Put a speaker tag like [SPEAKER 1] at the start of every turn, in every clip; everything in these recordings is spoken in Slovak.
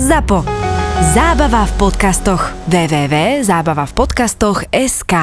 [SPEAKER 1] ZAPO. Zábava v podcastoch. www.zábavavpodcastoch.sk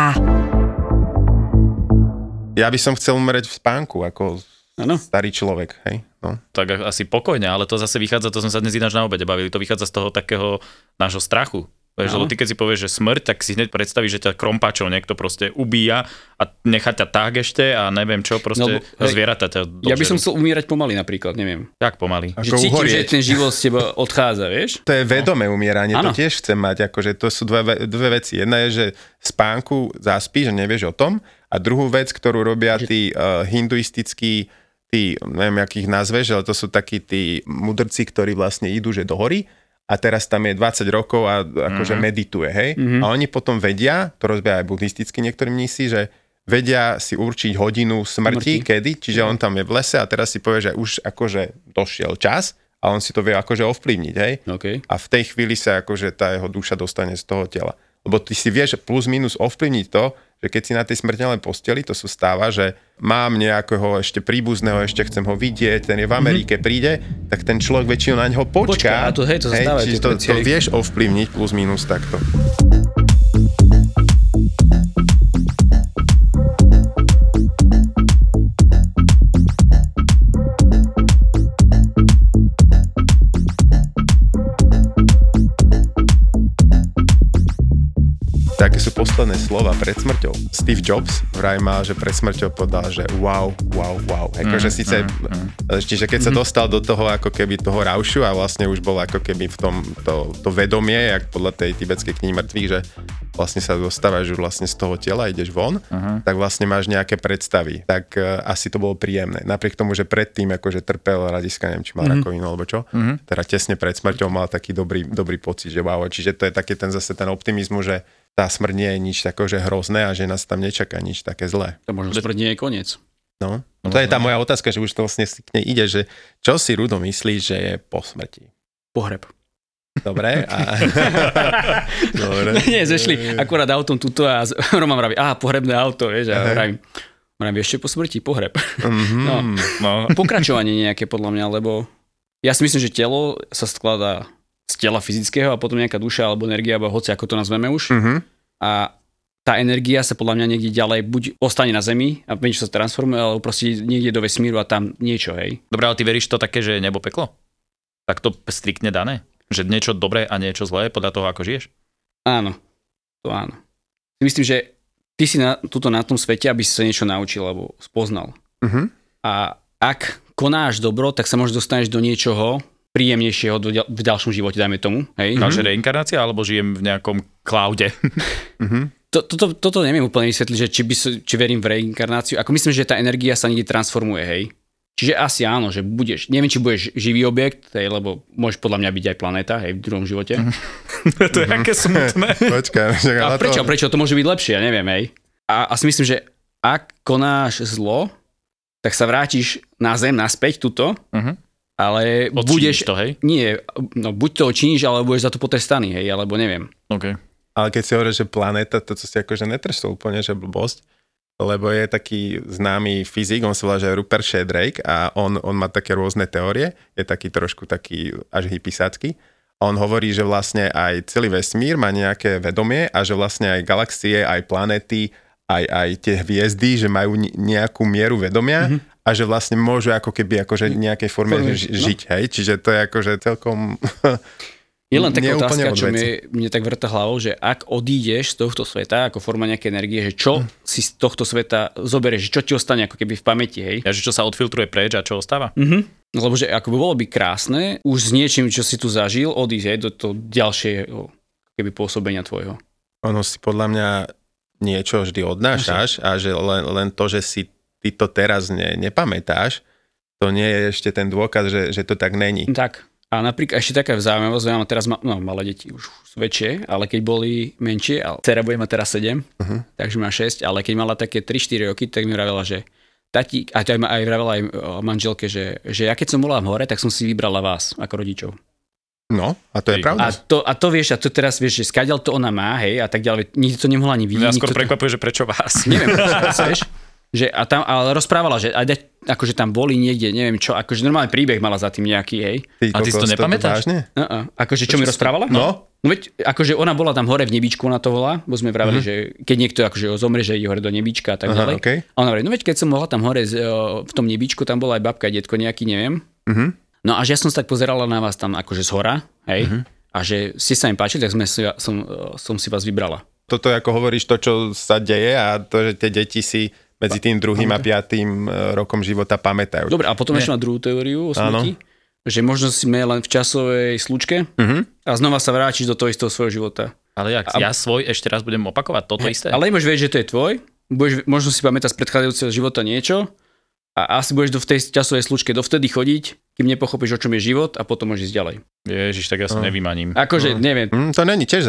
[SPEAKER 2] Ja by som chcel umrieť v spánku, ako
[SPEAKER 3] Áno.
[SPEAKER 2] starý človek, hej. No.
[SPEAKER 4] Tak asi pokojne, ale to zase vychádza, to sme sa dnes ináč na obede bavili, to vychádza z toho takého nášho strachu. Vieš, lebo ty keď si povieš, že smrť, tak si hneď predstavíš, že ťa krompáčov niekto proste ubíja a nechá ťa tak ešte a neviem čo, proste
[SPEAKER 3] No,
[SPEAKER 4] zvieratá ťa
[SPEAKER 3] Ja by som
[SPEAKER 4] dožerú.
[SPEAKER 3] chcel umírať pomaly napríklad, neviem.
[SPEAKER 4] Tak pomaly.
[SPEAKER 3] Že
[SPEAKER 2] Ako
[SPEAKER 3] cítim,
[SPEAKER 2] uhorieť.
[SPEAKER 3] že ten život z teba odchádza, vieš?
[SPEAKER 2] To je vedomé umieranie,
[SPEAKER 3] Áno.
[SPEAKER 2] to tiež chcem mať, akože to sú dve, ve- dve veci. Jedna je, že spánku zaspíš a nevieš o tom a druhú vec, ktorú robia tí uh, hinduistickí, tí, neviem, jak ich nazveš, ale to sú takí tí mudrci, ktorí vlastne idú, že do hory a teraz tam je 20 rokov a akože mm-hmm. medituje, hej? Mm-hmm. A oni potom vedia, to rozbieha aj buddhisticky niektorí mnísi, že vedia si určiť hodinu smrti,
[SPEAKER 3] Smrti.
[SPEAKER 2] kedy, čiže on tam je v lese a teraz si povie, že už akože došiel čas a on si to vie akože ovplyvniť, hej?
[SPEAKER 3] OK.
[SPEAKER 2] a v tej chvíli sa akože tá jeho duša dostane z toho tela. Lebo ty si vieš plus minus ovplyvniť to, že keď si na tej smrteľnej posteli, to sú stáva, že mám nejakého ešte príbuzného, ešte chcem ho vidieť, ten je v Amerike, príde, tak ten človek väčšinou na neho počká.
[SPEAKER 3] Počká, a to- hej, to sa tie
[SPEAKER 2] to, to
[SPEAKER 3] hej.
[SPEAKER 2] vieš ovplyvniť plus minus takto. Také sú posledné slova pred smrťou. Steve Jobs vraj mal, že pred smrťou povedal, že wow, wow, wow. Akože síce, čiže keď sa dostal do toho ako keby toho raušu a vlastne už bol ako keby v tom to, to vedomie, jak podľa tej tibetskej knihy mŕtvych, že vlastne sa dostávaš už vlastne z toho tela, ideš von, tak vlastne máš nejaké predstavy. Tak uh, asi to bolo príjemné. Napriek tomu, že predtým akože trpel radiska, neviem, či mal rakovinu alebo čo, teda tesne pred smrťou mal taký dobrý, dobrý pocit, že wow, čiže to je taký ten zase ten optimizmus, že tá smrť nie je nič také, že hrozné a že nás tam nečaká nič také zlé.
[SPEAKER 3] To možno smrť nie je koniec.
[SPEAKER 2] No, to je tá moja otázka, že už to vlastne k nej ide, že čo si Rudo myslí, že je po smrti?
[SPEAKER 3] Pohreb.
[SPEAKER 2] Dobre? A... Dobre.
[SPEAKER 3] Nie, zešli akurát autom tuto a Roman vraví, á, pohrebné auto, vieš, a
[SPEAKER 2] Aha.
[SPEAKER 3] vravím, vravím, ešte po smrti pohreb.
[SPEAKER 2] Mhm.
[SPEAKER 3] No.
[SPEAKER 4] No,
[SPEAKER 3] Pokračovanie nejaké podľa mňa, lebo ja si myslím, že telo sa skladá z tela fyzického a potom nejaká duša alebo energia, alebo hoci ako to nazveme už.
[SPEAKER 2] Mhm.
[SPEAKER 3] A tá energia sa podľa mňa niekde ďalej buď ostane na Zemi a niečo sa transformuje, alebo proste niekde do vesmíru a tam niečo, hej.
[SPEAKER 4] Dobre, ale ty veríš to také, že je nebo peklo? Tak to striktne dané? Že niečo dobré a niečo zlé podľa toho, ako žiješ?
[SPEAKER 3] Áno, to áno. Myslím, že ty si na, tuto na tom svete, aby si sa niečo naučil alebo spoznal.
[SPEAKER 2] Mhm.
[SPEAKER 3] A ak konáš dobro, tak sa možno dostaneš do niečoho príjemnejšieho do, v ďalšom živote, dajme tomu. Hej?
[SPEAKER 4] Mm-hmm. že reinkarnácia, alebo žijem v nejakom cloude?
[SPEAKER 2] Mhm.
[SPEAKER 3] To, toto, toto neviem úplne vysvetliť, že či, by, či verím v reinkarnáciu. Ako myslím, že tá energia sa niekde transformuje, hej. Čiže asi áno, že budeš, neviem, či budeš živý objekt, hej, lebo môžeš podľa mňa byť aj planéta, hej, v druhom živote.
[SPEAKER 4] to je aké smutné.
[SPEAKER 2] Počkaj,
[SPEAKER 3] A
[SPEAKER 2] ale
[SPEAKER 3] prečo,
[SPEAKER 2] to...
[SPEAKER 3] prečo to môže byť lepšie, ja neviem, hej. A, a si myslím, že ak konáš zlo, tak sa vrátiš na zem, naspäť tuto,
[SPEAKER 4] Mhm.
[SPEAKER 3] ale
[SPEAKER 4] Odčiníš
[SPEAKER 3] budeš...
[SPEAKER 4] to, hej?
[SPEAKER 3] Nie, no buď to očiníš, alebo budeš za to potrestaný, hej, alebo neviem.
[SPEAKER 4] OK.
[SPEAKER 2] Ale keď si hovoríš, že planéta, to, co si akože netrstol úplne, že blbosť, lebo je taký známy fyzik, on sa volá, že Rupert Sheldrake a on, on má také rôzne teórie, je taký trošku taký až hypisácky. On hovorí, že vlastne aj celý vesmír má nejaké vedomie a že vlastne aj galaxie, aj planéty, aj, aj tie hviezdy, že majú nejakú mieru vedomia mm-hmm. a že vlastne môžu ako keby akože nejakej forme
[SPEAKER 3] Forme,
[SPEAKER 2] ži-
[SPEAKER 3] no.
[SPEAKER 2] žiť, hej? Čiže to je akože celkom...
[SPEAKER 3] Je len taká otázka, čo
[SPEAKER 2] veci.
[SPEAKER 3] mne, mne tak vrta hlavou, že ak odídeš z tohto sveta ako forma nejakej energie, že čo
[SPEAKER 2] Hm.
[SPEAKER 3] si z tohto sveta zoberieš, čo ti ostane ako keby v pamäti, hej?
[SPEAKER 4] Ja, že čo sa odfiltruje preč a čo ostáva?
[SPEAKER 3] Mhm. Lebo že ako by bolo by krásne už s niečím, čo si tu zažil, odísť hej, do toho ďalšieho keby pôsobenia tvojho.
[SPEAKER 2] ono si podľa mňa niečo vždy odnášaš a že len, len to, že si ty to teraz ne, nepamätáš, to nie je ešte ten dôkaz, že, že to tak není.
[SPEAKER 3] Tak. A napríklad ešte taká zaujímavosť, ja mám teraz ma, no, malé deti už sú väčšie, ale keď boli menšie, ale dcera bude mať teraz 7,
[SPEAKER 2] Mhm.
[SPEAKER 3] takže má 6, ale keď mala také 3-4 roky, tak mi vravela, že tati, a to aj, aj vravela aj o manželke, že, že ja keď som bola v hore, tak som si vybrala vás ako rodičov.
[SPEAKER 2] No, a to je pravda.
[SPEAKER 3] A to, a to vieš, a to teraz vieš, že skadiaľ to ona má, hej, a tak ďalej, nikto to nemohla ani vidieť.
[SPEAKER 4] Mňa skôr
[SPEAKER 3] to-
[SPEAKER 4] prekvapuje, že prečo vás.
[SPEAKER 3] Neviem, prečo, vieš, že a tam, ale rozprávala, že a de- akože tam boli niekde, neviem čo, akože normálny príbeh mala za tým nejaký, hej.
[SPEAKER 2] Ty,
[SPEAKER 4] A ty si to nepamätáš?
[SPEAKER 2] Vážne?
[SPEAKER 3] Uh-uh. Akože čo mi rozprávala?
[SPEAKER 2] No.
[SPEAKER 3] No veď, akože ona bola tam hore v nebíčku, ona to volá, bo sme vraveli, že keď niekto akože zomrie, že ide hore do nebíčka a tak
[SPEAKER 2] Aha,
[SPEAKER 3] ďalej.
[SPEAKER 2] okej.
[SPEAKER 3] A ona hovorí, no veď keď som mohla tam hore z, v tom nebíčku, tam bola aj babka, detko nejaký, neviem.
[SPEAKER 2] Mhm.
[SPEAKER 3] No a že ja som sa tak pozerala na vás tam akože z hora, hej, a že ste sa im páčili, tak sme si, som, o, som si vás vybrala.
[SPEAKER 2] Toto ako hovoríš, to, čo sa deje a to, že tie deti si medzi tým druhým a piatým e, rokom života pamätajú.
[SPEAKER 3] Dobre, a potom ešte má druhú teóriu o smrti, že možno sme len v časovej slučke
[SPEAKER 2] Mhm.
[SPEAKER 3] a znova sa vrátiš do toho istého svojho života.
[SPEAKER 4] Ale jak, ja svoj ešte raz budem opakovať toto isté?
[SPEAKER 3] Ale môžeš vedieť, že to je tvoj, budeš, možno si pamätať z predchádzajúceho života niečo a asi budeš do, v tej časovej slučke dovtedy chodiť, kým nepochopíš, o čom je život a potom môžeš ísť ďalej.
[SPEAKER 4] Ježiš, tak ja sa nevymaním.
[SPEAKER 3] Akože, neviem,
[SPEAKER 2] Mm, to není tiež,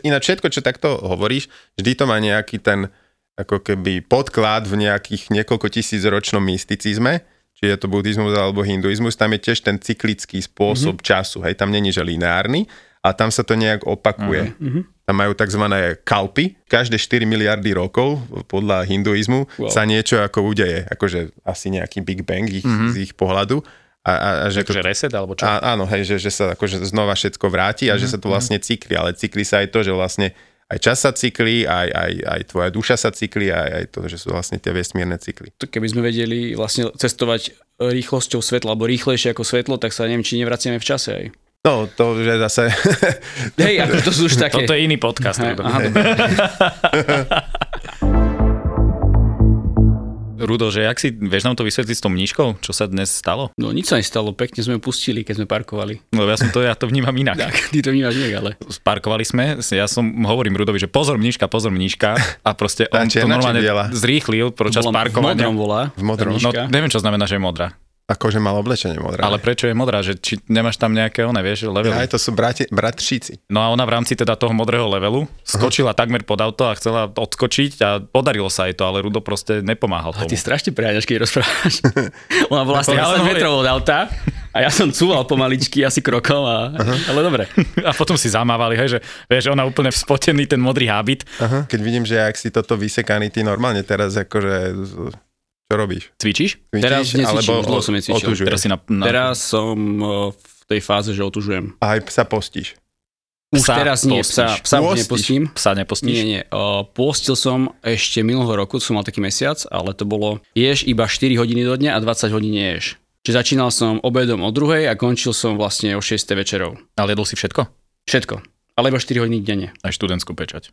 [SPEAKER 2] ináč všetko, čo takto hovoríš, vždy to má nejaký ten ako keby podklad v nejakých niekoľko tisíc ročnom mysticizme, či je to buddhizmus alebo hinduizmus, tam je tiež ten cyklický spôsob mm-hmm. času, hej, tam není, že lineárny, a tam sa to nejak opakuje. Mm-hmm. Tam majú tzv. kalpy, každé 4 miliardy rokov podľa hinduizmu
[SPEAKER 3] Wow.
[SPEAKER 2] sa niečo ako udeje, akože asi nejaký Big Bang ich, mm-hmm. z ich pohľadu. A, a, a že to,
[SPEAKER 4] Takže reset alebo čo?
[SPEAKER 2] a, áno, hej, že, že sa akože znova všetko vráti a mm-hmm. že sa to vlastne cykli, ale cykli sa aj to, že vlastne aj čas sa cykli, aj, aj, aj tvoja duša sa cykli, aj, aj to, že sú vlastne tie vesmírne cykly.
[SPEAKER 3] keby sme vedeli vlastne cestovať rýchlosťou svetla, alebo rýchlejšie ako svetlo, tak sa neviem, či nevraciame v čase aj.
[SPEAKER 2] No, to že zase...
[SPEAKER 3] Hej, ako to sú už také...
[SPEAKER 4] Toto je iný podcast.
[SPEAKER 3] Aha, dobre.
[SPEAKER 4] Rudo, že jak si, vieš nám to vysvetliť s tou mníškou, čo sa dnes stalo?
[SPEAKER 3] No nič sa nestalo, pekne sme pustili, keď sme parkovali.
[SPEAKER 4] No ja som to, ja to vnímam inak.
[SPEAKER 3] Tak, ty to vnímaš nie, ale...
[SPEAKER 4] Sparkovali sme, ja som hovorím Rudovi, že pozor mníška, pozor mníška a proste on to
[SPEAKER 2] čierna či
[SPEAKER 4] normálne zrýchlil počas
[SPEAKER 3] Bola- V
[SPEAKER 4] parkovania.
[SPEAKER 3] modrom volá.
[SPEAKER 2] V modrom.
[SPEAKER 4] No neviem, čo znamená, že je modrá.
[SPEAKER 2] Akože mal oblečenie modré.
[SPEAKER 4] Ale prečo je modrá? Že či nemáš tam nejaké, one, vieš, levely?
[SPEAKER 2] Aj to sú brati, bratříci.
[SPEAKER 4] No a ona v rámci teda toho modrého levelu skočila takmer pod auto a chcela odskočiť a podarilo sa jej to, ale Rudo proste nepomáhal
[SPEAKER 3] A
[SPEAKER 4] tomu.
[SPEAKER 3] ty strašne preháňaš, keď rozprávaš. Ona bola asi
[SPEAKER 4] Ale
[SPEAKER 3] 10
[SPEAKER 4] hovorí-
[SPEAKER 3] metrov od auta a ja som cúval pomaličky asi krokom, a, ale dobre.
[SPEAKER 4] A potom si zamávali, hej, že vieš, ona úplne spotený ten modrý hábit.
[SPEAKER 2] Aha. Keď vidím, že ak si toto vysekaný, ty normálne teraz akože... Čo robíš?
[SPEAKER 4] Cvičíš?
[SPEAKER 2] Cvičíš,
[SPEAKER 3] Teraz necvičím, už dlho som necvičil.
[SPEAKER 2] otužuješ?
[SPEAKER 4] Teraz si na, na
[SPEAKER 3] Teraz som v tej fáze, že otužujem.
[SPEAKER 2] A aj sa postíš.
[SPEAKER 3] Už
[SPEAKER 4] Psa
[SPEAKER 3] teraz nie, psa,
[SPEAKER 4] postíš.
[SPEAKER 3] psa už
[SPEAKER 2] Pôstiš?
[SPEAKER 3] nepustím.
[SPEAKER 4] psa nepostíš.
[SPEAKER 3] Nie, nie. O, pôstil som ešte minulého roku, som mal taký mesiac, ale to bolo ješ iba 4 hodiny do dňa a 20 hodín neješ. Čiže začínal som obedom o druhej a končil som vlastne o 6 večerov.
[SPEAKER 4] Ale jedol si všetko?
[SPEAKER 3] Všetko. Ale iba 4 hodiny denne.
[SPEAKER 4] Aj študentskú pečať.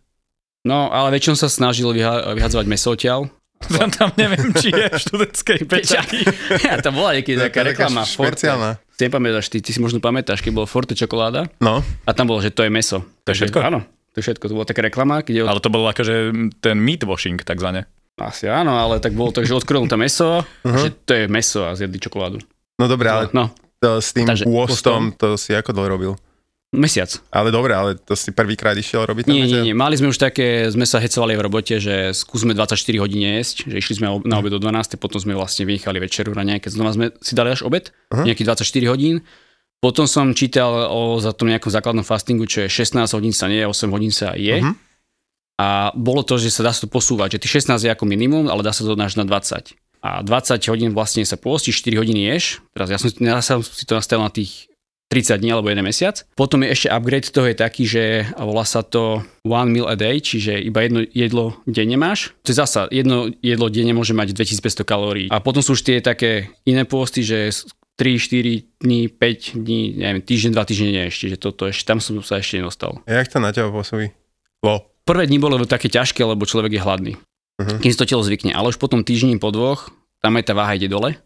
[SPEAKER 3] No, ale väčšinou sa snažil vyha- vyhadzovať meso odtiaľ.
[SPEAKER 4] Tam, tam neviem, či je v študentskej pečati.
[SPEAKER 3] ja, tam bola niekedy taká reklama. Forte.
[SPEAKER 2] špeciálna.
[SPEAKER 3] Ty nepamätáš, ty, ty si možno pamätáš, keď bolo Forte čokoláda
[SPEAKER 2] No,
[SPEAKER 3] a tam bolo, že to je meso.
[SPEAKER 4] To je všetko?
[SPEAKER 3] Áno, to je všetko. To bola taká reklama, kde od...
[SPEAKER 4] Ale to bol akože ten meat washing, takzvané.
[SPEAKER 3] Asi áno, ale tak bolo to, že odkrojil tam meso, uh-huh. že to je meso a zjedli čokoládu.
[SPEAKER 2] no dobre, ale
[SPEAKER 3] No,
[SPEAKER 2] to, s tým
[SPEAKER 3] Takže
[SPEAKER 2] pôstom, to si ako dlho robil?
[SPEAKER 3] Mesiac.
[SPEAKER 2] Ale dobre, ale to si prvýkrát išiel robiť?
[SPEAKER 3] Nie, nie, nie. Mali sme už také, sme sa hecovali v robote, že skúsme 24 hodín jesť, že išli sme na obed do 12, potom sme vlastne vynechali večeru na nejaké, znova sme si dali až obed,
[SPEAKER 2] Aha.
[SPEAKER 3] nejakých 24 hodín. Potom som čítal o za tom nejakom základnom fastingu, čo je 16 hodín sa nie, 8 hodín sa je.
[SPEAKER 2] Mhm.
[SPEAKER 3] A bolo to, že sa dá sa to posúvať, že tých 16 je ako minimum, ale dá sa to až na 20. A 20 hodín vlastne sa pôsti, 4 hodiny ješ. Teraz ja som, ja som si to nastavil na tých 30 dní alebo 1 mesiac. Potom je ešte upgrade toho je taký, že volá sa to one meal a day, čiže iba jedno jedlo denne máš. To je zasa, jedno jedlo denne môže mať 2500 kalórií. A potom sú už tie také iné pôsty, že 3, 4 dní, 5 dní, neviem, týždeň, 2 týždne nie ešte, že toto ešte, tam som sa ešte nedostal.
[SPEAKER 2] Jak to na teba pôsobí? Vo.
[SPEAKER 3] Prvé dni bolo také ťažké, lebo človek je hladný.
[SPEAKER 2] Mhm.
[SPEAKER 3] Kým si to telo zvykne. Ale už potom týždni po dvoch, tam aj tá váha ide dole.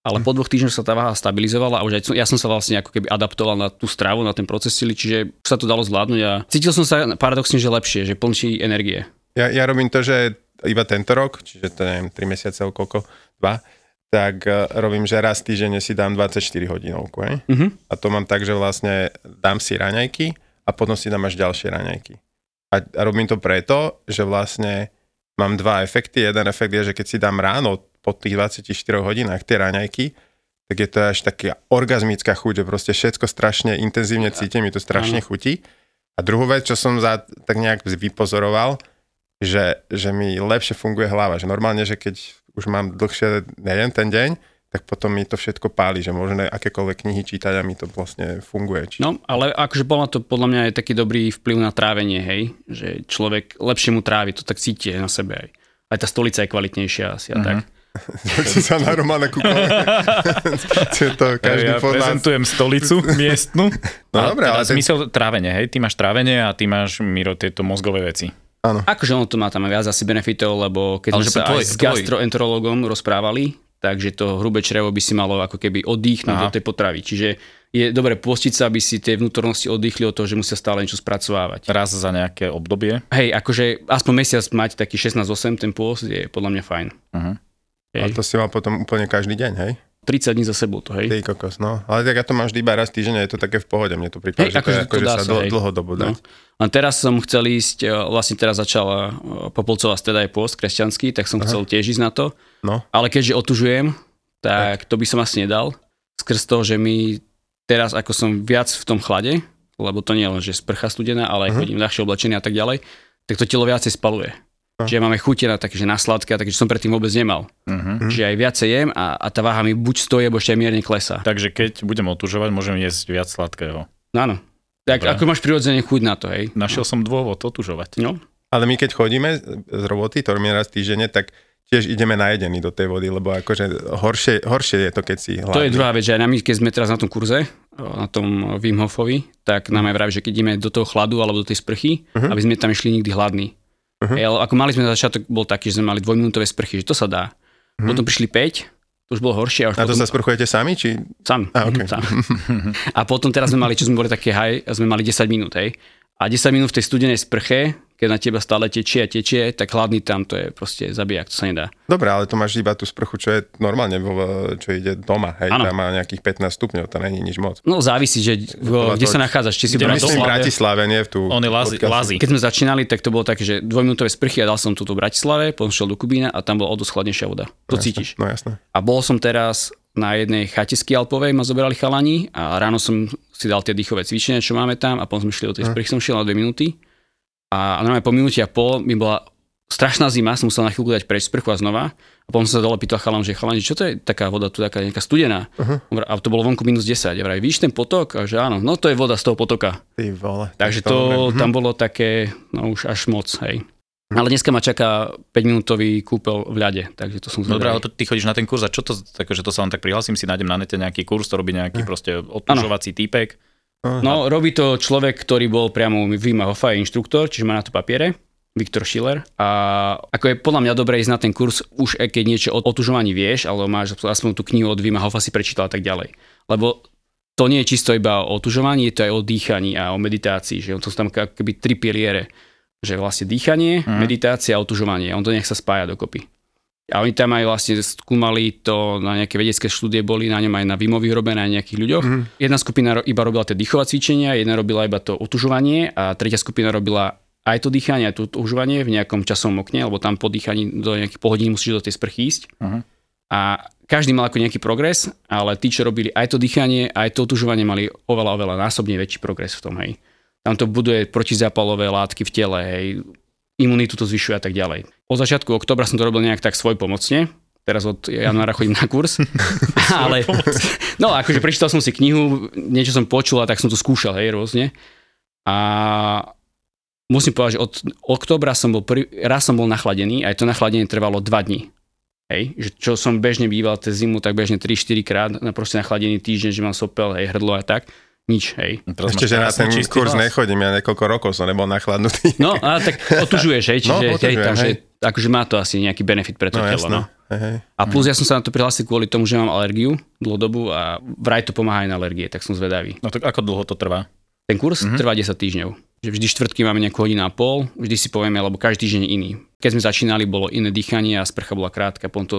[SPEAKER 3] Ale po dvoch týždňoch sa tá váha stabilizovala a už aj ja som sa vlastne ako keby adaptoval na tú stravu, na ten proces sily, čiže už sa to dalo zvládnuť a cítil som sa paradoxne, že lepšie, že plnší energie.
[SPEAKER 2] Ja, ja robím to, že iba tento rok, čiže to neviem, 3 mesiace koľko, 2, tak uh, robím, že raz týždenne si dám 24 hodinovku. Hej?
[SPEAKER 3] Mhm.
[SPEAKER 2] A to mám tak, že vlastne dám si raňajky a potom si dám až ďalšie raňajky. A, a robím to preto, že vlastne mám dva efekty. Jeden efekt je, že keď si dám ráno po tých 24 hodinách tie raňajky, tak je to až taká orgazmická chuť, že proste všetko strašne intenzívne cítim, mi to strašne chutí. A druhú vec, čo som za, tak nejak vypozoroval, že, že mi lepšie funguje hlava. Že normálne, že keď už mám dlhšie, neviem, ten deň, tak potom mi to všetko páli, že môžeme akékoľvek knihy čítať a mi to vlastne funguje. Či...
[SPEAKER 3] No, ale akože bola to podľa mňa aj taký dobrý vplyv na trávenie, hej, že človek lepšie mu trávi, to tak cíti aj na sebe aj. Aj tá stolica je kvalitnejšia asi a tak.
[SPEAKER 2] Si sa na Romana kúkol. to každý
[SPEAKER 4] ja
[SPEAKER 2] nás.
[SPEAKER 4] prezentujem stolicu miestnu.
[SPEAKER 2] No dobre,
[SPEAKER 4] teda
[SPEAKER 2] ale ten-
[SPEAKER 4] zmysel trávenie, hej? Ty máš trávenie a ty máš, Miro, tieto mozgové veci.
[SPEAKER 3] Akože ono to má tam viac asi benefitov, lebo keď
[SPEAKER 4] Ale
[SPEAKER 3] sme sa
[SPEAKER 4] tvoj-
[SPEAKER 3] aj s
[SPEAKER 4] tvoj-
[SPEAKER 3] gastroenterologom rozprávali, takže to hrubé črevo by si malo ako keby oddychnúť
[SPEAKER 4] Aha.
[SPEAKER 3] do tej potravy. Čiže je dobre postiť sa, aby si tie vnútornosti oddychli od toho, že musia stále niečo spracovávať.
[SPEAKER 4] Raz za nejaké obdobie.
[SPEAKER 3] Hej, akože aspoň mesiac mať taký 16-8, ten pôst je podľa mňa fajn.
[SPEAKER 4] Uh-huh.
[SPEAKER 2] A
[SPEAKER 3] Hej.
[SPEAKER 2] to si mal potom úplne každý deň, hej?
[SPEAKER 3] 30 dní za sebou to, hej.
[SPEAKER 2] Ty kokos, no. Ale tak ja to mám vždy iba raz týždeň a je to také v pohode. Mne to prípada,
[SPEAKER 3] Hej,
[SPEAKER 2] že to,
[SPEAKER 3] akože
[SPEAKER 2] je,
[SPEAKER 3] to
[SPEAKER 2] akože
[SPEAKER 3] dá
[SPEAKER 2] sa
[SPEAKER 3] sa,
[SPEAKER 2] dl-
[SPEAKER 3] hej.
[SPEAKER 2] dlhodobo dá.
[SPEAKER 3] No. Len teraz som chcel ísť, e, vlastne teraz začala e, Popolcová streda je pôst kresťanský, tak som Aha. chcel tiež ísť na to.
[SPEAKER 2] No.
[SPEAKER 3] Ale keďže otužujem, tak, to by som asi nedal. Skrz to, že mi teraz, ako som viac v tom chlade, lebo to nie je len, že sprcha studená, ale aj chodím ľahšie oblečený a tak ďalej, tak to telo viacej spaluje. Čiže máme chute na také, že na sladké, takže som predtým vôbec nemal.
[SPEAKER 4] Uh-huh.
[SPEAKER 3] Čiže aj viacej jem a, a tá váha mi buď stojí, alebo ešte aj mierne klesá.
[SPEAKER 4] Takže keď budem otužovať, môžem jesť viac sladkého.
[SPEAKER 3] No áno. Tak
[SPEAKER 4] Dobre.
[SPEAKER 3] ako máš prirodzene chuť na to, hej?
[SPEAKER 4] Našiel som dôvod otužovať.
[SPEAKER 3] No,
[SPEAKER 2] Ale my keď chodíme z roboty, to robíme raz týždenne, tak tiež ideme najedení do tej vody, lebo akože horšie, horšie je to, keď si hladný.
[SPEAKER 3] To je druhá vec, že aj my, keď sme teraz na tom kurze, na tom Wim Hofovi, tak nám aj vraví, že keď ideme do toho chladu alebo do tej sprchy, uh-huh. aby sme tam išli nikdy hladní. Uh-huh. Ale ako mali sme na začiatok, bol taký, že sme mali dvojminútové sprchy, že to sa dá. Uh-huh. Potom prišli 5, to už bolo horšie. A, už
[SPEAKER 2] to
[SPEAKER 3] potom,
[SPEAKER 2] sa sprchujete sami, či...
[SPEAKER 3] Sám.
[SPEAKER 2] A, okay.
[SPEAKER 3] sám. A potom teraz sme mali, čo sme boli také high, sme mali 10 minút, hej. A 10 minút v tej studenej sprche, keď na teba stále tečie a tečie, tak hladný tam to je proste zabijak, to sa nedá.
[SPEAKER 2] Dobre, ale to máš iba tú sprchu, čo je normálne, čo ide doma, hej,
[SPEAKER 3] Áno.
[SPEAKER 2] tam má nejakých 15 stupňov, to není nič moc.
[SPEAKER 3] No závisí, že
[SPEAKER 2] Podľa
[SPEAKER 3] kde
[SPEAKER 2] toho,
[SPEAKER 3] sa nachádzaš, či si
[SPEAKER 2] v. Bratislave, nie v tú...
[SPEAKER 4] On je lazy, lazy.
[SPEAKER 3] Keď sme začínali, tak to bolo také, že dvojminútové sprchy a dal som túto v Bratislave, potom šiel do Kubína a tam bola o dosť chladnejšia voda. To
[SPEAKER 2] Jasné,
[SPEAKER 3] cítiš.
[SPEAKER 2] No jasné.
[SPEAKER 3] A bol som teraz na jednej chate skialpovej, ma zoberali chalani a ráno som si dal tie dýchové cvičenia, čo máme tam a potom sme šli do tej sprchy, som šiel na dve minúty a normálne po minúti a pol mi bola strašná zima, som musel na chvíľku dať preč sprchu a znova. A potom som sa dole pýtal chalam, že chalani, čo to je taká voda tu, taká nejaká studená? Uh-huh. A to bolo vonku minus 10. Ja vraj, vidíš ten potok? A že áno, no to je voda z toho potoka.
[SPEAKER 2] Ty vole.
[SPEAKER 3] Takže
[SPEAKER 2] dobre.
[SPEAKER 3] to
[SPEAKER 2] Mhm.
[SPEAKER 3] tam bolo také, no už až moc, hej. Ale dneska ma čaká 5-minútový kúpel v ľade, takže to som
[SPEAKER 4] Dobre,
[SPEAKER 3] zvedavý.
[SPEAKER 4] ale to, ty chodíš na ten kurz a čo to, takže to sa len tak prihlasím, si nájdem na nete nejaký kurz, to robí nejaký proste otužovací týpek.
[SPEAKER 3] No, robí to človek, ktorý bol priamo u Vima Hoffa, je inštruktor, čiže má na to papiere, Viktor Schiller. A ako je podľa mňa dobré ísť na ten kurz, už aj keď niečo o otužovaní vieš, ale máš aspoň tú knihu od Vima Hoffa si prečítal a tak ďalej. Lebo to nie je čisto iba o otužovaní, je to aj o dýchaní a o meditácii, že to sú tam keby tri piliere. Že vlastne dýchanie,
[SPEAKER 4] Mhm.
[SPEAKER 3] meditácia a otužovanie. On to nech sa spája dokopy. A oni tam aj vlastne skúmali to, na nejaké vedecké štúdie boli na ňom aj na Vimovi robené aj nejakých ľuďoch.
[SPEAKER 2] Mhm.
[SPEAKER 3] Mm. Jedna skupina iba robila tie dýchové cvičenia, jedna robila iba to otužovanie a tretia skupina robila aj to dýchanie, aj to otužovanie v nejakom časovom okne, lebo tam po dýchaní do nejakých pol hodín musíš do tej sprchy ísť.
[SPEAKER 4] Mhm.
[SPEAKER 3] A každý mal ako nejaký progres, ale tí, čo robili aj to dýchanie, aj to otužovanie, mali oveľa, oveľa násobne väčší progres v tom, hej. Tam to buduje protizápalové látky v tele, hej, imunitu to zvyšuje a tak ďalej. Od začiatku oktobra som to robil nejak tak svoj pomocne, teraz od januára chodím na kurz, ale no akože prečítal som si knihu, niečo som počul a tak som to skúšal, hej, rôzne. A musím povedať, že od oktobra som bol, prvý, raz som bol nachladený, aj to nachladenie trvalo 2 dní. Hej, že čo som bežne býval cez zimu, tak bežne 3-4 krát, na proste nachladený týždeň, že mám sopel, hej, hrdlo a tak. Nič, hej.
[SPEAKER 4] Teraz
[SPEAKER 2] Ešte, že na ten kurz
[SPEAKER 4] hlas.
[SPEAKER 2] nechodím, ja niekoľko rokov som nebol nachladnutý.
[SPEAKER 3] No, a tak otužuješ, hej, čiže
[SPEAKER 2] No,
[SPEAKER 3] hej, tam,
[SPEAKER 2] hej.
[SPEAKER 3] že, akože má to asi nejaký benefit pre to
[SPEAKER 2] No
[SPEAKER 3] telo.
[SPEAKER 2] jasné.
[SPEAKER 3] No.
[SPEAKER 2] Hej.
[SPEAKER 3] A plus ja som sa na to prihlásil kvôli tomu, že mám alergiu dlhodobu a vraj to pomáha aj na alergie, tak som zvedavý.
[SPEAKER 4] No tak ako dlho to trvá?
[SPEAKER 3] Ten kurz mm-hmm. trvá 10 týždňov. Že vždy štvrtky máme nejakú hodinu a pol, vždy si povieme, lebo každý týždeň iný. Keď sme začínali, bolo iné dýchanie a sprcha bola krátka, potom to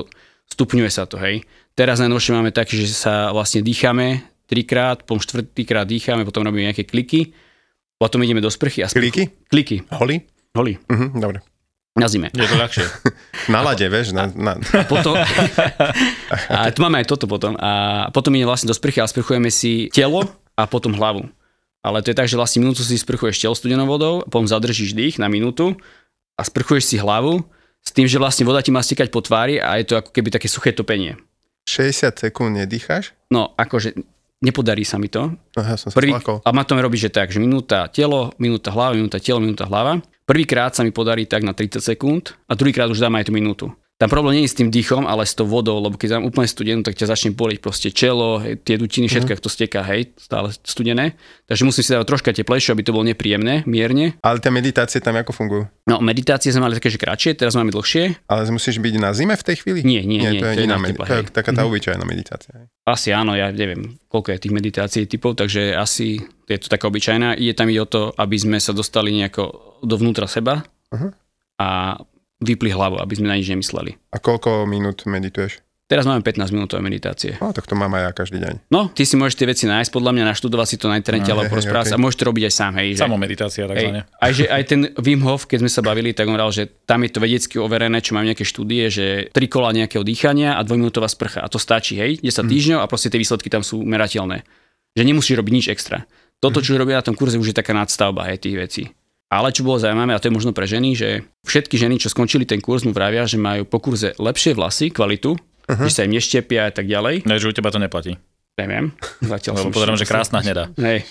[SPEAKER 3] stupňuje sa to, hej. Teraz najnovšie máme také, že sa vlastne dýchame trikrát, potom štvrtýkrát dýchame, potom robíme nejaké kliky, potom ideme do sprchy a sprchu,
[SPEAKER 2] Kliky?
[SPEAKER 3] kliky,
[SPEAKER 2] Holí?
[SPEAKER 3] holi,
[SPEAKER 2] Mhm, dobre.
[SPEAKER 3] na zime.
[SPEAKER 4] Je to ľahšie.
[SPEAKER 2] Na lade, vieš, na, na,
[SPEAKER 3] Potom, a tu máme aj toto potom. A potom ide vlastne do sprchy a sprchujeme si telo a potom hlavu. Ale to je tak, že vlastne minútu si sprchuješ telo studenou vodou, potom zadržíš dých na minútu a sprchuješ si hlavu, S tým, že vlastne voda ti má stikať po tvári a je to ako keby také suché topenie.
[SPEAKER 2] 60 sekúnd nedýcháš?
[SPEAKER 3] No, akože nepodarí sa mi to.
[SPEAKER 2] Ja som sa
[SPEAKER 3] Prvý,
[SPEAKER 2] Prvý...
[SPEAKER 3] a má to robiť, že tak, že minúta telo, minúta hlava, minúta telo, minúta hlava. Prvýkrát sa mi podarí tak na 30 sekúnd a druhýkrát už dám aj tú minútu. Tam problém nie je s tým dýchom, ale s tou vodou, lebo keď dám úplne studenú, tak ťa začne boliť proste čelo, hej, tie dutiny, všetko, mm. to steká, hej, stále studené. Takže musím si dávať troška teplejšie, aby to bolo nepríjemné, mierne.
[SPEAKER 2] Ale tie meditácie tam ako fungujú?
[SPEAKER 3] No, meditácie sme mali také, že kratšie, teraz máme dlhšie.
[SPEAKER 2] Ale musíš byť na zime v tej chvíli?
[SPEAKER 3] Nie, nie, nie,
[SPEAKER 2] to je,
[SPEAKER 3] to je
[SPEAKER 2] iná med-
[SPEAKER 3] teple,
[SPEAKER 2] to je taká tá
[SPEAKER 3] Mhm.
[SPEAKER 2] obyčajná meditácia. hej.
[SPEAKER 3] Asi áno, ja neviem, koľko je tých meditácií typov, takže asi je to taká obyčajná. Ide tam i o to, aby sme sa dostali nejako dovnútra seba
[SPEAKER 2] Aha.
[SPEAKER 3] a vypli hlavu, aby sme na nič nemysleli.
[SPEAKER 2] A koľko minút medituješ?
[SPEAKER 3] Teraz máme 15 minútové meditácie.
[SPEAKER 2] No, tak to mám aj ja každý deň.
[SPEAKER 3] No, ty si môžeš tie veci nájsť, podľa mňa naštudovať si to na internete
[SPEAKER 2] No,
[SPEAKER 3] alebo porozprávať
[SPEAKER 2] hej,
[SPEAKER 3] sa. Môžeš to robiť aj sám, hej. Že,
[SPEAKER 4] Samomeditácia
[SPEAKER 3] hej,
[SPEAKER 4] takzvané.
[SPEAKER 3] aj, že aj ten Wim Hof, keď sme sa bavili, tak on hovoril, že tam je to vedecky overené, čo majú nejaké štúdie, že tri kola nejakého dýchania a dvojminútová sprcha. A to stačí, hej, 10 týždňov a proste tie výsledky tam sú merateľné. Že nemusíš robiť nič extra. Toto, čo robia na tom kurze, už je taká nadstavba hej, tých vecí. Ale čo bolo zaujímavé, a to je možno pre ženy, že všetky ženy, čo skončili ten kurz, mu vravia, že majú po kurze lepšie vlasy, kvalitu, uh-huh. že sa im neštepia a tak ďalej.
[SPEAKER 4] Ne, že u teba to neplatí.
[SPEAKER 3] Neviem. Zatiaľ
[SPEAKER 4] Lebo
[SPEAKER 3] som
[SPEAKER 4] pozerám, že krásna hnedá.
[SPEAKER 3] Hej.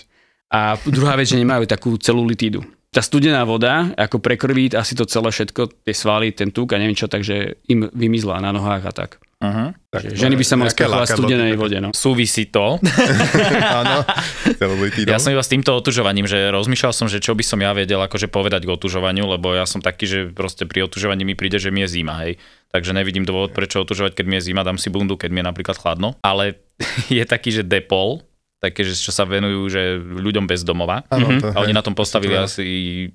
[SPEAKER 3] A druhá vec, že nemajú takú celulitídu. Tá studená voda, ako prekrví asi to celé všetko, tie svaly, ten tuk a neviem čo, takže im vymizla na nohách a tak.
[SPEAKER 4] Uh-huh.
[SPEAKER 2] Tak,
[SPEAKER 3] Že ženy by sa mali sprchovať v studenej vode, no.
[SPEAKER 4] Súvisí to.
[SPEAKER 2] Áno, celulitidou.
[SPEAKER 4] Ja som iba s týmto otužovaním, že rozmýšľal som, že čo by som ja vedel akože povedať k otužovaniu, lebo ja som taký, že proste pri otužovaní mi príde, že mi je zima, hej. Takže nevidím dôvod, prečo otužovať, keď mi je zima, dám si bundu, keď mi je napríklad chladno. Ale je taký, že depol, také, že čo sa venujú že ľuďom bez domova.
[SPEAKER 2] Áno, to,
[SPEAKER 4] A oni na tom postavili
[SPEAKER 2] to-
[SPEAKER 4] asi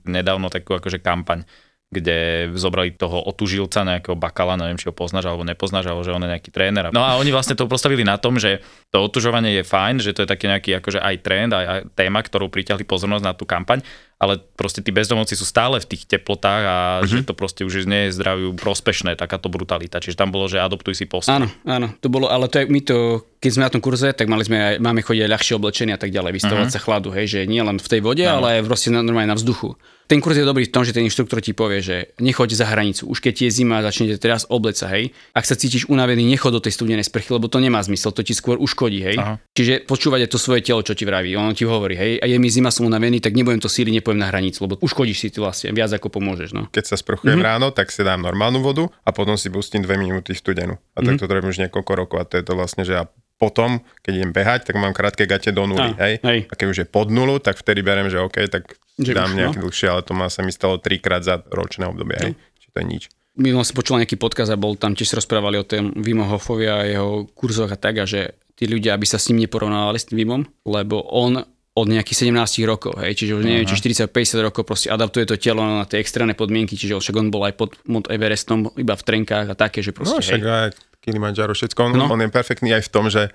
[SPEAKER 4] nedávno takú akože kampaň, kde zobrali toho otužilca, nejakého bakala, neviem, či ho poznáš alebo nepoznáš, alebo že on je nejaký tréner. No a oni vlastne to postavili na tom, že to otužovanie je fajn, že to je taký nejaký akože aj trend, aj, aj téma, ktorú priťahli pozornosť na tú kampaň, ale proste tí bezdomovci sú stále v tých teplotách a
[SPEAKER 2] Mhm.
[SPEAKER 4] že to proste už nie je zdraviu prospešné, takáto brutalita. Čiže tam bolo, že adoptuj si postup.
[SPEAKER 3] Áno, áno, to bolo, ale to je, my to, keď sme na tom kurze, tak mali sme aj, máme chodiť ľahšie oblečenie a tak ďalej, vystavovať uh-huh. sa chladu, hej, že nie len v tej vode,
[SPEAKER 4] Áno.
[SPEAKER 3] ale aj proste normálne na vzduchu. Ten kurz je dobrý v tom, že ten inštruktor ti povie, že nechoď za hranicu. Už keď je zima, začnete teraz obleť sa, hej. Ak sa cítiš unavený, nechod do tej studenej sprchy, lebo to nemá zmysel, to ti skôr uškodí, hej.
[SPEAKER 4] Aha.
[SPEAKER 3] Čiže počúvať to svoje telo, čo ti vraví. Ono ti hovorí, hej, a je mi zima, som unavený, tak nebudem to síly, nepojem na hranicu, lebo uškodíš si ty vlastne viac ako pomôžeš, no.
[SPEAKER 2] Keď sa sprchujem
[SPEAKER 3] Mhm.
[SPEAKER 2] mm-hmm. ráno, tak si dám normálnu vodu a potom si pustím dve minúty studenú. A tak
[SPEAKER 3] Mhm.
[SPEAKER 2] to robím už niekoľko rokov a to je to vlastne, že ja potom, keď idem behať, tak mám krátke gate do nuly,
[SPEAKER 3] Á,
[SPEAKER 2] hej?
[SPEAKER 3] hej.
[SPEAKER 2] A keď už je pod nulu, tak vtedy berem, že OK, tak
[SPEAKER 3] Že
[SPEAKER 2] dám
[SPEAKER 3] už,
[SPEAKER 2] nejaký
[SPEAKER 3] no.
[SPEAKER 2] dlhšie, ale to má sa mi stalo trikrát za ročné obdobie, hej? Čiže to je nič.
[SPEAKER 3] minul som počul nejaký podkaz a bol tam tiež sa rozprávali o tom Vimo Hofovi a jeho kurzoch a tak a že tí ľudia, aby sa s ním neporovnávali s tým Vimom, lebo on od nejakých 17 rokov, hej, čiže už neviem, či 40-50 rokov proste adaptuje to telo na tie extrémne podmienky, čiže však on bol aj pod Mount Everestom iba v trenkách a také, že
[SPEAKER 2] No
[SPEAKER 3] proste,
[SPEAKER 2] však
[SPEAKER 3] hej.
[SPEAKER 2] aj Kilimanjaro, všetko. On,
[SPEAKER 3] No.
[SPEAKER 2] on je perfektný aj v tom, že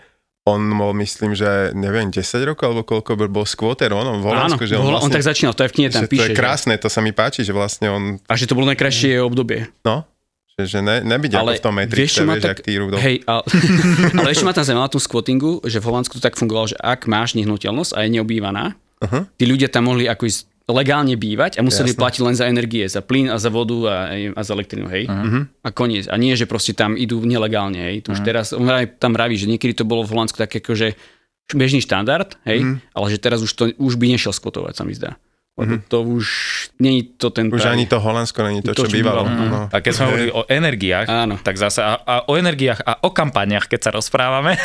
[SPEAKER 2] on bol, myslím, že neviem, 10 rokov alebo koľko bol- squatter, on, on v Holandsku, že on, vlastne,
[SPEAKER 3] on tak začínal, to aj v knihe tam
[SPEAKER 2] že to
[SPEAKER 3] píše.
[SPEAKER 2] je krásne, to sa mi páči, že vlastne on,
[SPEAKER 3] Že, a že to bolo najkrajšie obdobie.
[SPEAKER 2] no, že, že ne, nebyť ako v tom
[SPEAKER 3] vieš,
[SPEAKER 2] Matrixe,
[SPEAKER 3] čo ma
[SPEAKER 2] vieš,
[SPEAKER 3] tak,
[SPEAKER 2] tí rudol.
[SPEAKER 3] hej, ale, ale ešte ma tam zaujímalo na tom squattingu, že v Holandsku to tak fungovalo, že ak máš nehnuteľnosť a je neobývaná,
[SPEAKER 2] Aha.
[SPEAKER 3] tí ľudia tam mohli ako ísť legálne bývať a museli
[SPEAKER 2] Jasné.
[SPEAKER 3] platiť len za energie, za plyn a za vodu a, a za elektrinu, hej. A koniec. A nie, že proste tam idú nelegálne, hej. To už teraz, on tam vraví, že niekedy to bolo v Holandsku také ako, že bežný štandard, hej, ale že teraz už, to, už by nešiel skotovať, sa mi zdá. Lebo to už, je to ten
[SPEAKER 2] Už ani to Holandsko není to,
[SPEAKER 3] To,
[SPEAKER 2] čo
[SPEAKER 3] čo
[SPEAKER 2] bývalo.
[SPEAKER 3] bývalo,
[SPEAKER 2] No.
[SPEAKER 4] A keď sme hovorili o energiách,
[SPEAKER 3] Áno.
[SPEAKER 4] tak zase a, a o energiách a o kampaniach, keď sa rozprávame,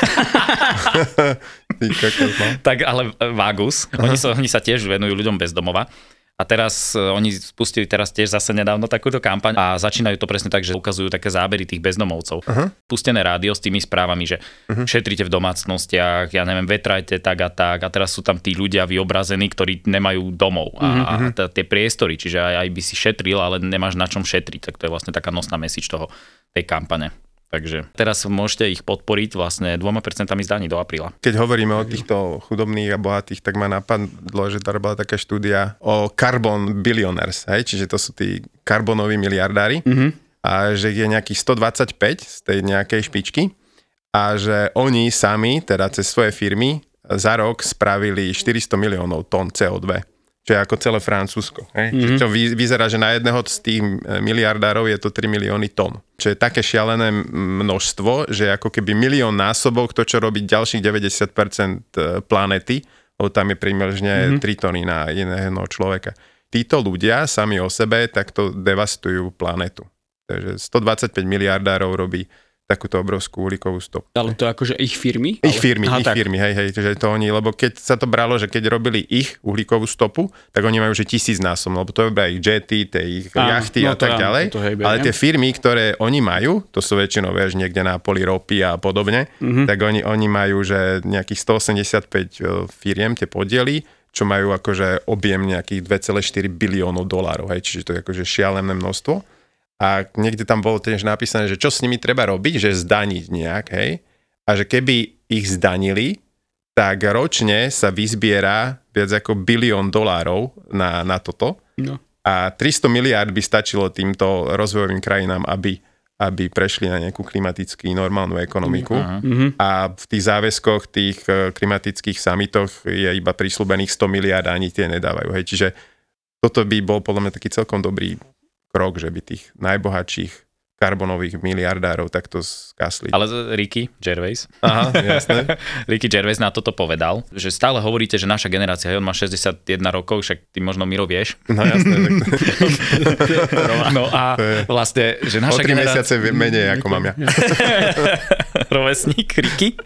[SPEAKER 2] Ty no.
[SPEAKER 4] tak ale e, Vagus, oni sa, oni sa tiež venujú ľuďom bez domova. A teraz e, oni spustili teraz tiež zase nedávno takúto kampaň a začínajú to presne tak, že ukazujú také zábery tých bezdomovcov. Uh-huh. Pustené rádio s tými správami, že uh-huh. šetrite v domácnostiach, ja neviem, vetrajte tak a tak. A teraz sú tam tí ľudia vyobrazení, ktorí nemajú domov a, uh-huh. a t- tie priestory, čiže aj, aj by si šetril, ale nemáš na čom šetriť. Tak to je vlastne taká nosná message toho, tej kampane. Takže teraz môžete ich podporiť vlastne dvoma percentami zdaní do apríla.
[SPEAKER 2] Keď hovoríme o týchto chudobných a bohatých, tak ma napadlo, že to bola taká štúdia o carbon billionaires, hej? čiže to sú tí karbonoví miliardári mm-hmm. a že je nejakých 125 z tej nejakej špičky a že oni sami, teda cez svoje firmy, za rok spravili 400 miliónov tón CO2. Čo je ako celé Francúzsko. Hej? Mm-hmm. Čo vy, vyzerá, že na jedného z tých miliardárov je to 3 milióny tón. Čo je také šialené množstvo, že ako keby milión násobok to, čo robí ďalších 90% planety, lebo tam je približne mm-hmm. 3 tony na jedného človeka. Títo ľudia sami o sebe takto devastujú planetu. Takže 125 miliardárov robí takúto obrovskú uhlíkovú stopu.
[SPEAKER 3] Ale to akože ich firmy?
[SPEAKER 2] Ich firmy, Aha, ich tak. firmy, hej, hej, že to oni, lebo keď sa to bralo, že keď robili ich uhlíkovú stopu, tak oni majú že tisíc násom, lebo to je ich jety, tie ich Á, jachty no, a tak ďalej. Hejbe, ale tie firmy, ktoré oni majú, to sú väčšinou, vieš, niekde na poli ropy a podobne, mm-hmm. tak oni, oni majú, že nejakých 185 e, firiem tie podiely, čo majú akože objem nejakých 2,4 biliónov dolárov, hej, čiže to je akože šialené množstvo a niekde tam bolo tiež napísané, že čo s nimi treba robiť, že zdaniť nejak, hej. A že keby ich zdanili, tak ročne sa vyzbiera viac ako bilión dolárov na, na toto. No. A 300 miliard by stačilo týmto rozvojovým krajinám, aby, aby prešli na nejakú klimaticky normálnu ekonomiku. Uh-huh. A v tých záväzkoch, tých eh, klimatických samitoch je iba prislúbených 100 miliard a ani tie nedávajú. Hej. Čiže toto by bol podľa mňa taký celkom dobrý krok, že by tých najbohatších karbonových miliardárov takto skasli.
[SPEAKER 4] Ale Ricky Gervais.
[SPEAKER 2] Aha, jasné.
[SPEAKER 4] Ricky Gervais na toto povedal, že stále hovoríte, že naša generácia, on má 61 rokov, však ty možno Miro vieš.
[SPEAKER 2] No jasné.
[SPEAKER 4] no a vlastne, že naša
[SPEAKER 2] o generácia... mesiace menej, ako mám ja.
[SPEAKER 4] Rovesník Ricky.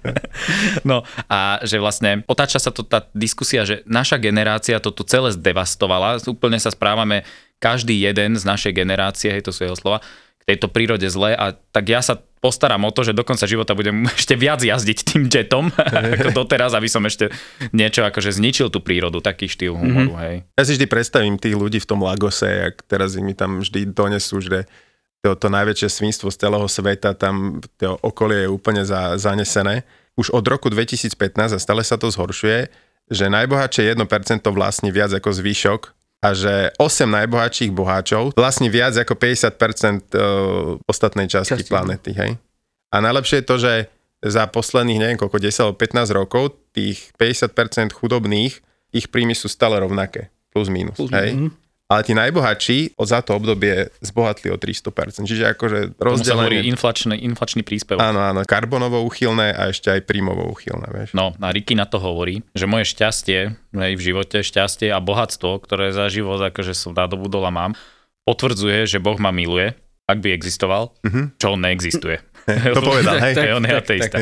[SPEAKER 4] No a že vlastne otáča sa to tá diskusia, že naša generácia to tu celé zdevastovala, úplne sa správame každý jeden z našej generácie, hej, to sú jeho slova, k tejto prírode zle a tak ja sa postaram o to, že do konca života budem ešte viac jazdiť tým jetom ako doteraz, aby som ešte niečo akože zničil tú prírodu, taký štýl humoru, mm-hmm. hej.
[SPEAKER 2] Ja si vždy predstavím tých ľudí v tom Lagose, ak teraz mi tam vždy donesú, že to, to najväčšie svinstvo z celého sveta, tam to okolie je úplne za, zanesené. Už od roku 2015 a stále sa to zhoršuje, že najbohatšie 1% vlastní viac ako zvyšok a že 8 najbohatších boháčov vlastní viac ako 50% e, ostatnej časti Časti. planety, hej. A najlepšie je to, že za posledných neviem koľko, 10 alebo 15 rokov tých 50% chudobných, ich príjmy sú stále rovnaké, plus minus, plus, hej. Mm-hmm ale tí najbohatší od za to obdobie zbohatli o 300%. Čiže akože rozdelenie...
[SPEAKER 4] inflačný, inflačný príspevok.
[SPEAKER 2] Áno, áno, karbonovo uchylné a ešte aj príjmovo uchylné, vieš.
[SPEAKER 4] No a Ricky na to hovorí, že moje šťastie aj v živote, šťastie a bohatstvo, ktoré za život akože som nadobudol a mám, potvrdzuje, že Boh ma miluje, ak by existoval, mm-hmm. čo on neexistuje.
[SPEAKER 2] to povedal, hej.
[SPEAKER 4] tak, on je ateista.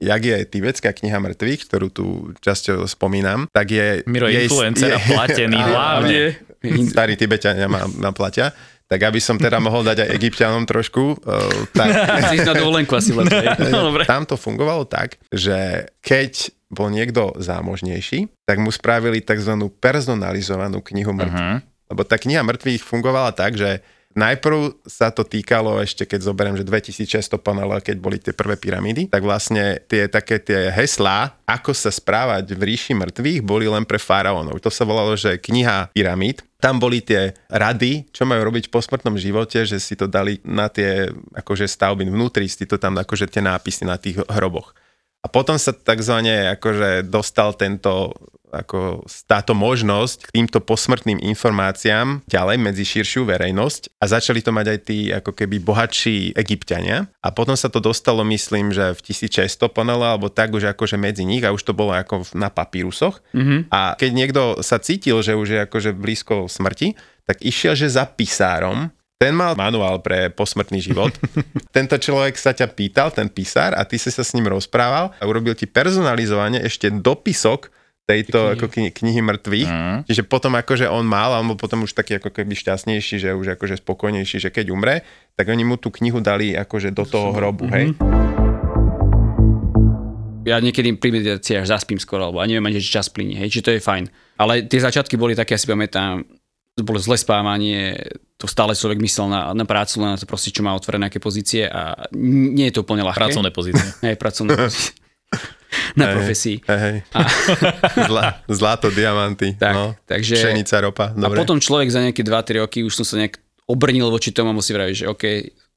[SPEAKER 2] Jak je tibetská kniha mŕtvych, ktorú tu často spomínam, tak je...
[SPEAKER 4] Miro je influencer a platený hlavne.
[SPEAKER 2] Starí Tibetania ma, ma platia tak aby som teda mohol dať aj egyptianom trošku. Uh, tak...
[SPEAKER 3] Si na dovolenku asi
[SPEAKER 2] no, Tam to fungovalo tak, že keď bol niekto zámožnejší, tak mu spravili tzv. personalizovanú knihu mŕtvych. Uh-huh. Lebo tá kniha mŕtvych fungovala tak, že Najprv sa to týkalo ešte, keď zoberiem, že 2600 panele, keď boli tie prvé pyramídy, tak vlastne tie také tie heslá, ako sa správať v ríši mŕtvych, boli len pre faraónov. To sa volalo, že kniha pyramíd. Tam boli tie rady, čo majú robiť v posmrtnom živote, že si to dali na tie akože stavby vnútri, si to tam akože tie nápisy na tých hroboch. A potom sa takzvané akože dostal tento ako táto možnosť k týmto posmrtným informáciám ďalej medzi širšiu verejnosť a začali to mať aj tí ako keby bohatší egyptiania a potom sa to dostalo myslím, že v 1600 panele alebo tak už akože medzi nich a už to bolo ako na papírusoch mm-hmm. a keď niekto sa cítil, že už je akože blízko smrti, tak išiel, že za pisárom ten mal manuál pre posmrtný život. Tento človek sa ťa pýtal, ten písar, a ty si sa s ním rozprával a urobil ti personalizovane ešte dopisok tejto knihy. ako kni- knihy mŕtvych. Mm. Čiže potom akože on mal, on bol potom už taký ako keby šťastnejší, že už akože spokojnejší, že keď umre, tak oni mu tú knihu dali akože do toho hrobu, mm-hmm. hej.
[SPEAKER 3] Ja niekedy pri meditáciách zaspím skoro, alebo a neviem ani, že čas plinie, hej, čiže to je fajn. Ale tie začiatky boli také, ja si pamätám, bolo zle spávanie, to stále človek myslel na, na prácu, len na to proste, čo má otvorené nejaké pozície a nie je to úplne ľahké.
[SPEAKER 4] Pracovné pozície.
[SPEAKER 3] Hej, pracovné pozície. na hey, profesii.
[SPEAKER 2] Hey, A... Zla, zlato, diamanty, tak, no, takže, pšenica, ropa.
[SPEAKER 3] Dobre. A potom človek za nejaké 2-3 roky už som sa nejak obrnil voči tomu a musí vraviť, že OK,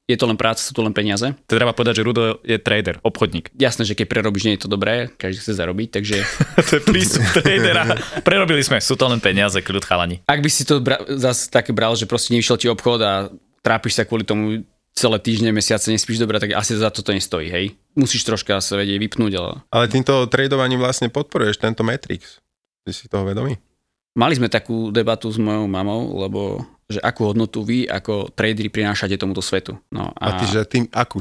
[SPEAKER 3] je to len práca, sú to len peniaze.
[SPEAKER 4] To treba povedať, že Rudo je trader, obchodník.
[SPEAKER 3] Jasné, že keď prerobíš, nie je to dobré, každý chce zarobiť, takže
[SPEAKER 4] to je prístup tradera. Prerobili sme, sú to len peniaze, kľud chalani.
[SPEAKER 3] ak by si to bra- zase také bral, že proste nevyšiel ti obchod a trápiš sa kvôli tomu celé týždne, mesiace, nespíš dobre, tak asi za to to nestojí, hej. Musíš troška sa vedieť vypnúť, ale
[SPEAKER 2] Ale týmto tradovaním vlastne podporuješ tento Matrix. Ty si toho vedomý?
[SPEAKER 3] mali sme takú debatu s mojou mamou, lebo že akú hodnotu vy ako tradery prinášate tomuto svetu. No,
[SPEAKER 2] A, ty, že tým akú?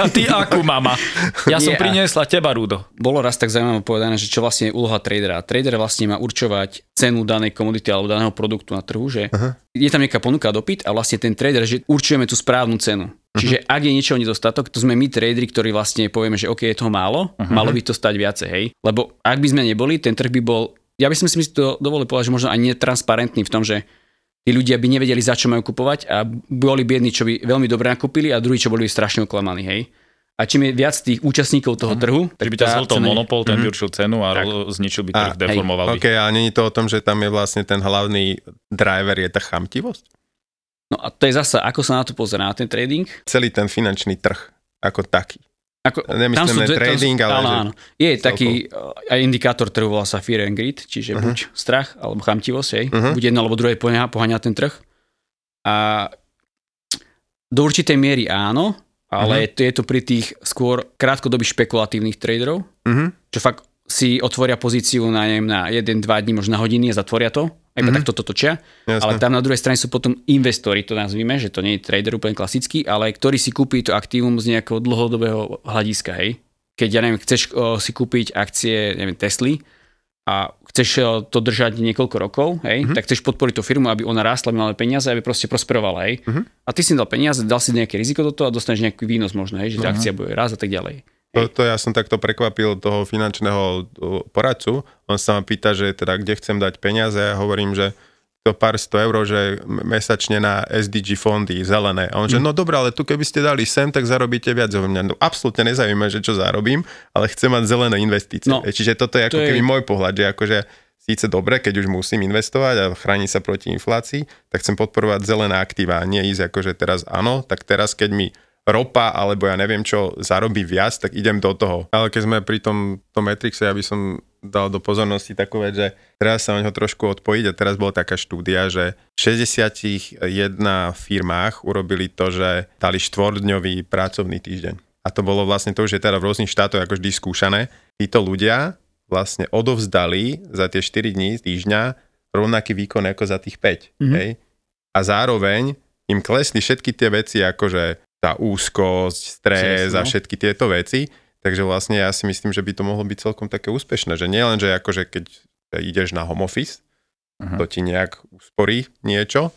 [SPEAKER 4] A ty akú mama? Ja som
[SPEAKER 3] Nie,
[SPEAKER 4] priniesla teba, Rudo.
[SPEAKER 3] bolo raz tak zaujímavé povedané, že čo vlastne je úloha tradera. Trader vlastne má určovať cenu danej komodity alebo daného produktu na trhu, že uh-huh. je tam nejaká ponuka a dopyt a vlastne ten trader, že určujeme tú správnu cenu. Čiže ak je niečo nedostatok, to sme my traderi, ktorí vlastne povieme, že OK, je toho málo, uh-huh. malo by to stať viacej, hej. Lebo ak by sme neboli, ten trh by bol, ja by som si to dovolil povedať, že možno aj netransparentný v tom, že tí ľudia by nevedeli, za čo majú kupovať a boli biední, čo by veľmi dobre nakúpili a druhí, čo boli strašne oklamaní, hej. A čím je viac tých účastníkov toho trhu,
[SPEAKER 4] Tak by ťa zhltol
[SPEAKER 3] je-
[SPEAKER 4] monopol, ten by určil cenu a zničil by trh, deformoval by.
[SPEAKER 2] OK, a není to o tom, že tam je vlastne ten hlavný driver, je tá chamtivosť?
[SPEAKER 3] No a to je zase, ako sa na to pozerá, na ten trading.
[SPEAKER 2] Celý ten finančný trh ako taký.
[SPEAKER 3] Ako,
[SPEAKER 2] Nemyslíme
[SPEAKER 3] dve-
[SPEAKER 2] trading, ale
[SPEAKER 3] áno, áno. Je taký uh, aj indikátor trhu, volá sa fear and greed, čiže uh-huh. buď strach, alebo chamtivosť, hej. Uh-huh. Buď jedno, alebo druhé poňa, poháňa ten trh. A do určitej miery áno, ale uh-huh. je to pri tých skôr krátkodobých špekulatívnych traderov,
[SPEAKER 2] Mhm.
[SPEAKER 3] čo fakt si otvoria pozíciu na, neviem, na 1-2 dní, možno na hodiny a zatvoria to. Iba mm-hmm. takto to točia.
[SPEAKER 2] Jasné.
[SPEAKER 3] Ale tam na druhej strane sú potom investori, to nazvime, že to nie je trader úplne klasický, ale ktorý si kúpi to aktívum z nejakého dlhodobého hľadiska, hej. Keď, ja neviem, chceš o, si kúpiť akcie, neviem, Tesly a chceš o, to držať niekoľko rokov, hej, mm-hmm. tak chceš podporiť tú firmu, aby ona rástla, mala peniaze, aby proste prosperovala, hej. Mm-hmm. A ty si dal peniaze, dal si nejaké riziko do toho a dostaneš nejaký výnos možno, hej, že tá akcia bude raz a tak ďalej.
[SPEAKER 2] To, to ja som takto prekvapil toho finančného poradcu. On sa ma pýta, že teda kde chcem dať peniaze a ja hovorím, že to pár sto eur, že mesačne na SDG fondy zelené. A on, že no dobré, ale tu keby ste dali sem, tak zarobíte viac. Hovorím, mňa no, absolútne nezaujíma, že čo zarobím, ale chcem mať zelené investície.
[SPEAKER 3] No,
[SPEAKER 2] E, Čiže toto je ako
[SPEAKER 3] to je-
[SPEAKER 2] keby môj pohľad, že akože síce dobre, keď už musím investovať a chrániť sa proti inflácii, tak chcem podporovať zelené aktíva a nie ísť akože teraz áno, tak teraz keď mi ropa alebo ja neviem čo zarobí viac, tak idem do toho. Ale keď sme pri tom, tom Matrixe, ja by som dal do pozornosti takú vec, že teraz sa o neho trošku odpojiť a teraz bola taká štúdia, že v 61 firmách urobili to, že dali štvordňový pracovný týždeň. A to bolo vlastne to, že teda v rôznych štátoch ako vždy skúšané. Títo ľudia vlastne odovzdali za tie 4 dní týždňa rovnaký výkon ako za tých 5. Mm-hmm. Hej? A zároveň im klesli všetky tie veci, akože tá úzkosť, stres a všetky tieto veci. Takže vlastne ja si myslím, že by to mohlo byť celkom také úspešné, že nie len, že akože keď ideš na home office, uh-huh. to ti nejak usporí niečo,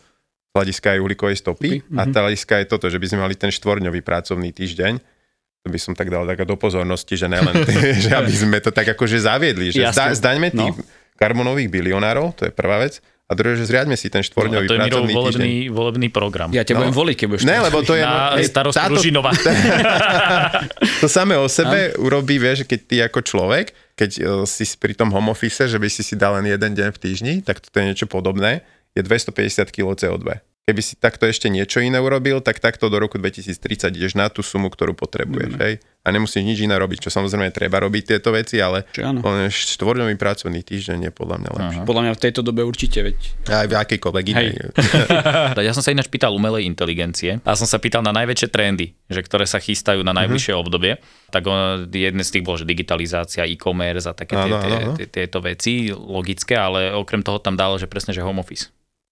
[SPEAKER 2] hľadiska aj uhlíkovej stopy
[SPEAKER 3] Stopy,
[SPEAKER 2] a
[SPEAKER 3] mhm.
[SPEAKER 2] hľadiska je toto, že by sme mali ten štvorňový pracovný týždeň, to by som tak dal taká do pozornosti, že nelen, že aby sme to tak akože zaviedli, že zda, zdaňme tých
[SPEAKER 3] No.
[SPEAKER 2] karbonových bilionárov, to je prvá vec, a druhé, že zriadme si ten
[SPEAKER 4] No, a
[SPEAKER 2] štvorňový
[SPEAKER 4] to je Mirov
[SPEAKER 2] pracovný týždeň.
[SPEAKER 4] volebný, volebný program.
[SPEAKER 3] Ja ťa
[SPEAKER 2] No.
[SPEAKER 3] budem voliť, keď budeš
[SPEAKER 2] Ne,
[SPEAKER 3] to-
[SPEAKER 2] lebo to je...
[SPEAKER 4] na
[SPEAKER 2] hej,
[SPEAKER 4] starostu
[SPEAKER 2] táto-
[SPEAKER 4] Ružinova.
[SPEAKER 2] to samé o sebe urobí, vieš, keď ty ako človek, keď uh, si pri tom home office, že by si si dal len jeden deň v týždni, tak toto je niečo podobné, je 250 kg CO2. Keby si takto ešte niečo iné urobil, tak takto do roku 2030 ideš na tú sumu, ktorú potrebuješ.
[SPEAKER 3] Mm.
[SPEAKER 2] Hej? A nemusíš nič iné robiť, čo samozrejme treba robiť tieto veci, ale štvorňový pracovný týždeň je podľa mňa lepší.
[SPEAKER 3] Podľa mňa v tejto dobe určite, veď.
[SPEAKER 2] Aj v akejkoľvek inej.
[SPEAKER 4] Ja som sa ináč pýtal umelej inteligencie a som sa pýtal na najväčšie trendy, že ktoré sa chystajú na najbližšie
[SPEAKER 2] Mhm.
[SPEAKER 4] obdobie. Tak on, jedné z tých bol, že digitalizácia, e-commerce a také tieto veci logické, ale okrem toho tam dal, že presne, že home office.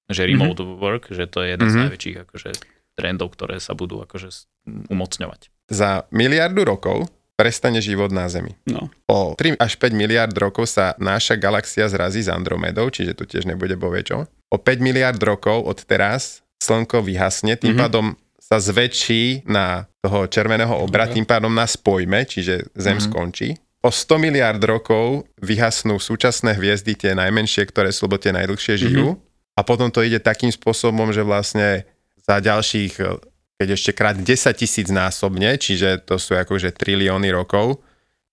[SPEAKER 4] Že
[SPEAKER 2] Mhm.
[SPEAKER 4] remote work, že to je jeden z najväčších akože, trendov, ktoré sa budú akože umocňovať.
[SPEAKER 2] Za miliardu rokov prestane život na Zemi.
[SPEAKER 3] No.
[SPEAKER 2] O 3 až 5 miliard rokov sa naša galaxia zrazí s Andromedou, čiže tu tiež nebude bovie čo. O 5 miliard rokov od teraz Slnko vyhasne, tým mm-hmm. pádom sa zväčší na toho červeného obra, tým pádom nás pojme, čiže Zem mm-hmm. skončí. O 100 miliard rokov vyhasnú súčasné hviezdy, tie najmenšie, ktoré sú, lebo tie najdlhšie žijú. Mm-hmm. A potom to ide takým spôsobom, že vlastne za ďalších, eh, keď ešte krát 10 tisíc násobne, čiže to sú akože trilióny rokov,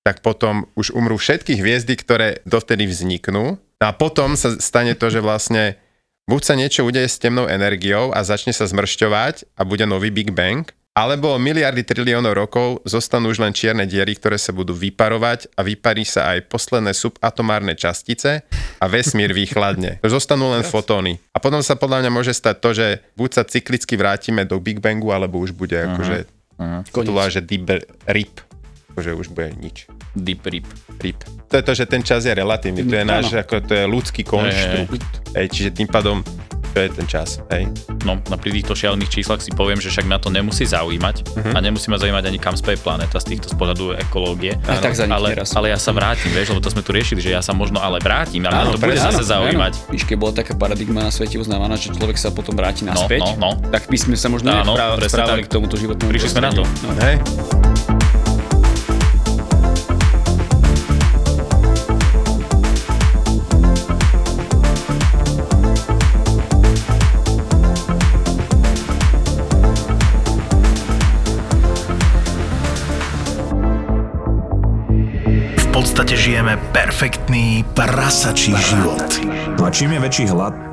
[SPEAKER 2] tak potom už umrú všetky hviezdy, ktoré dovtedy vzniknú. No a potom sa stane to, že vlastne buď sa niečo udeje s temnou energiou a začne sa zmršťovať a bude nový Big Bang, Alebo miliardy triliónov rokov zostanú už len čierne diery, ktoré sa budú vyparovať a vyparí sa aj posledné subatomárne častice a vesmír vychladne. Zostanú len fotóny. A potom sa podľa mňa môže stať to, že buď sa cyklicky vrátime do Big Bangu, alebo už bude uh-huh. akože uh-huh. že deep rip, akože už bude nič.
[SPEAKER 4] Deep rip.
[SPEAKER 2] Rip. To je to, že ten čas je relatívny, to je náš, ako to je ľudský konštrukt. Hej, čiže tým pádom to je ten čas, hej?
[SPEAKER 4] No, na pri týchto šialených číslach si poviem, že však ma to nemusí zaujímať uh-huh. a nemusí ma zaujímať ani kam speje planéta z týchto z pohľadu ekológie.
[SPEAKER 3] A tak za
[SPEAKER 4] ale,
[SPEAKER 3] raz.
[SPEAKER 4] ale ja sa vrátim, vieš, lebo to sme tu riešili, že ja sa možno ale vrátim, ale to bude zase zaujímať.
[SPEAKER 3] Víš, keď bola taká paradigma na svete uznávaná, že človek sa potom vráti naspäť,
[SPEAKER 4] no, no, no.
[SPEAKER 3] tak by sme sa možno áno, správali k tomuto životnému
[SPEAKER 4] Prišli sme na to.
[SPEAKER 2] No. Hej.
[SPEAKER 5] Podstate žijeme perfektný prasačí život.
[SPEAKER 6] A čím je väčší hlad,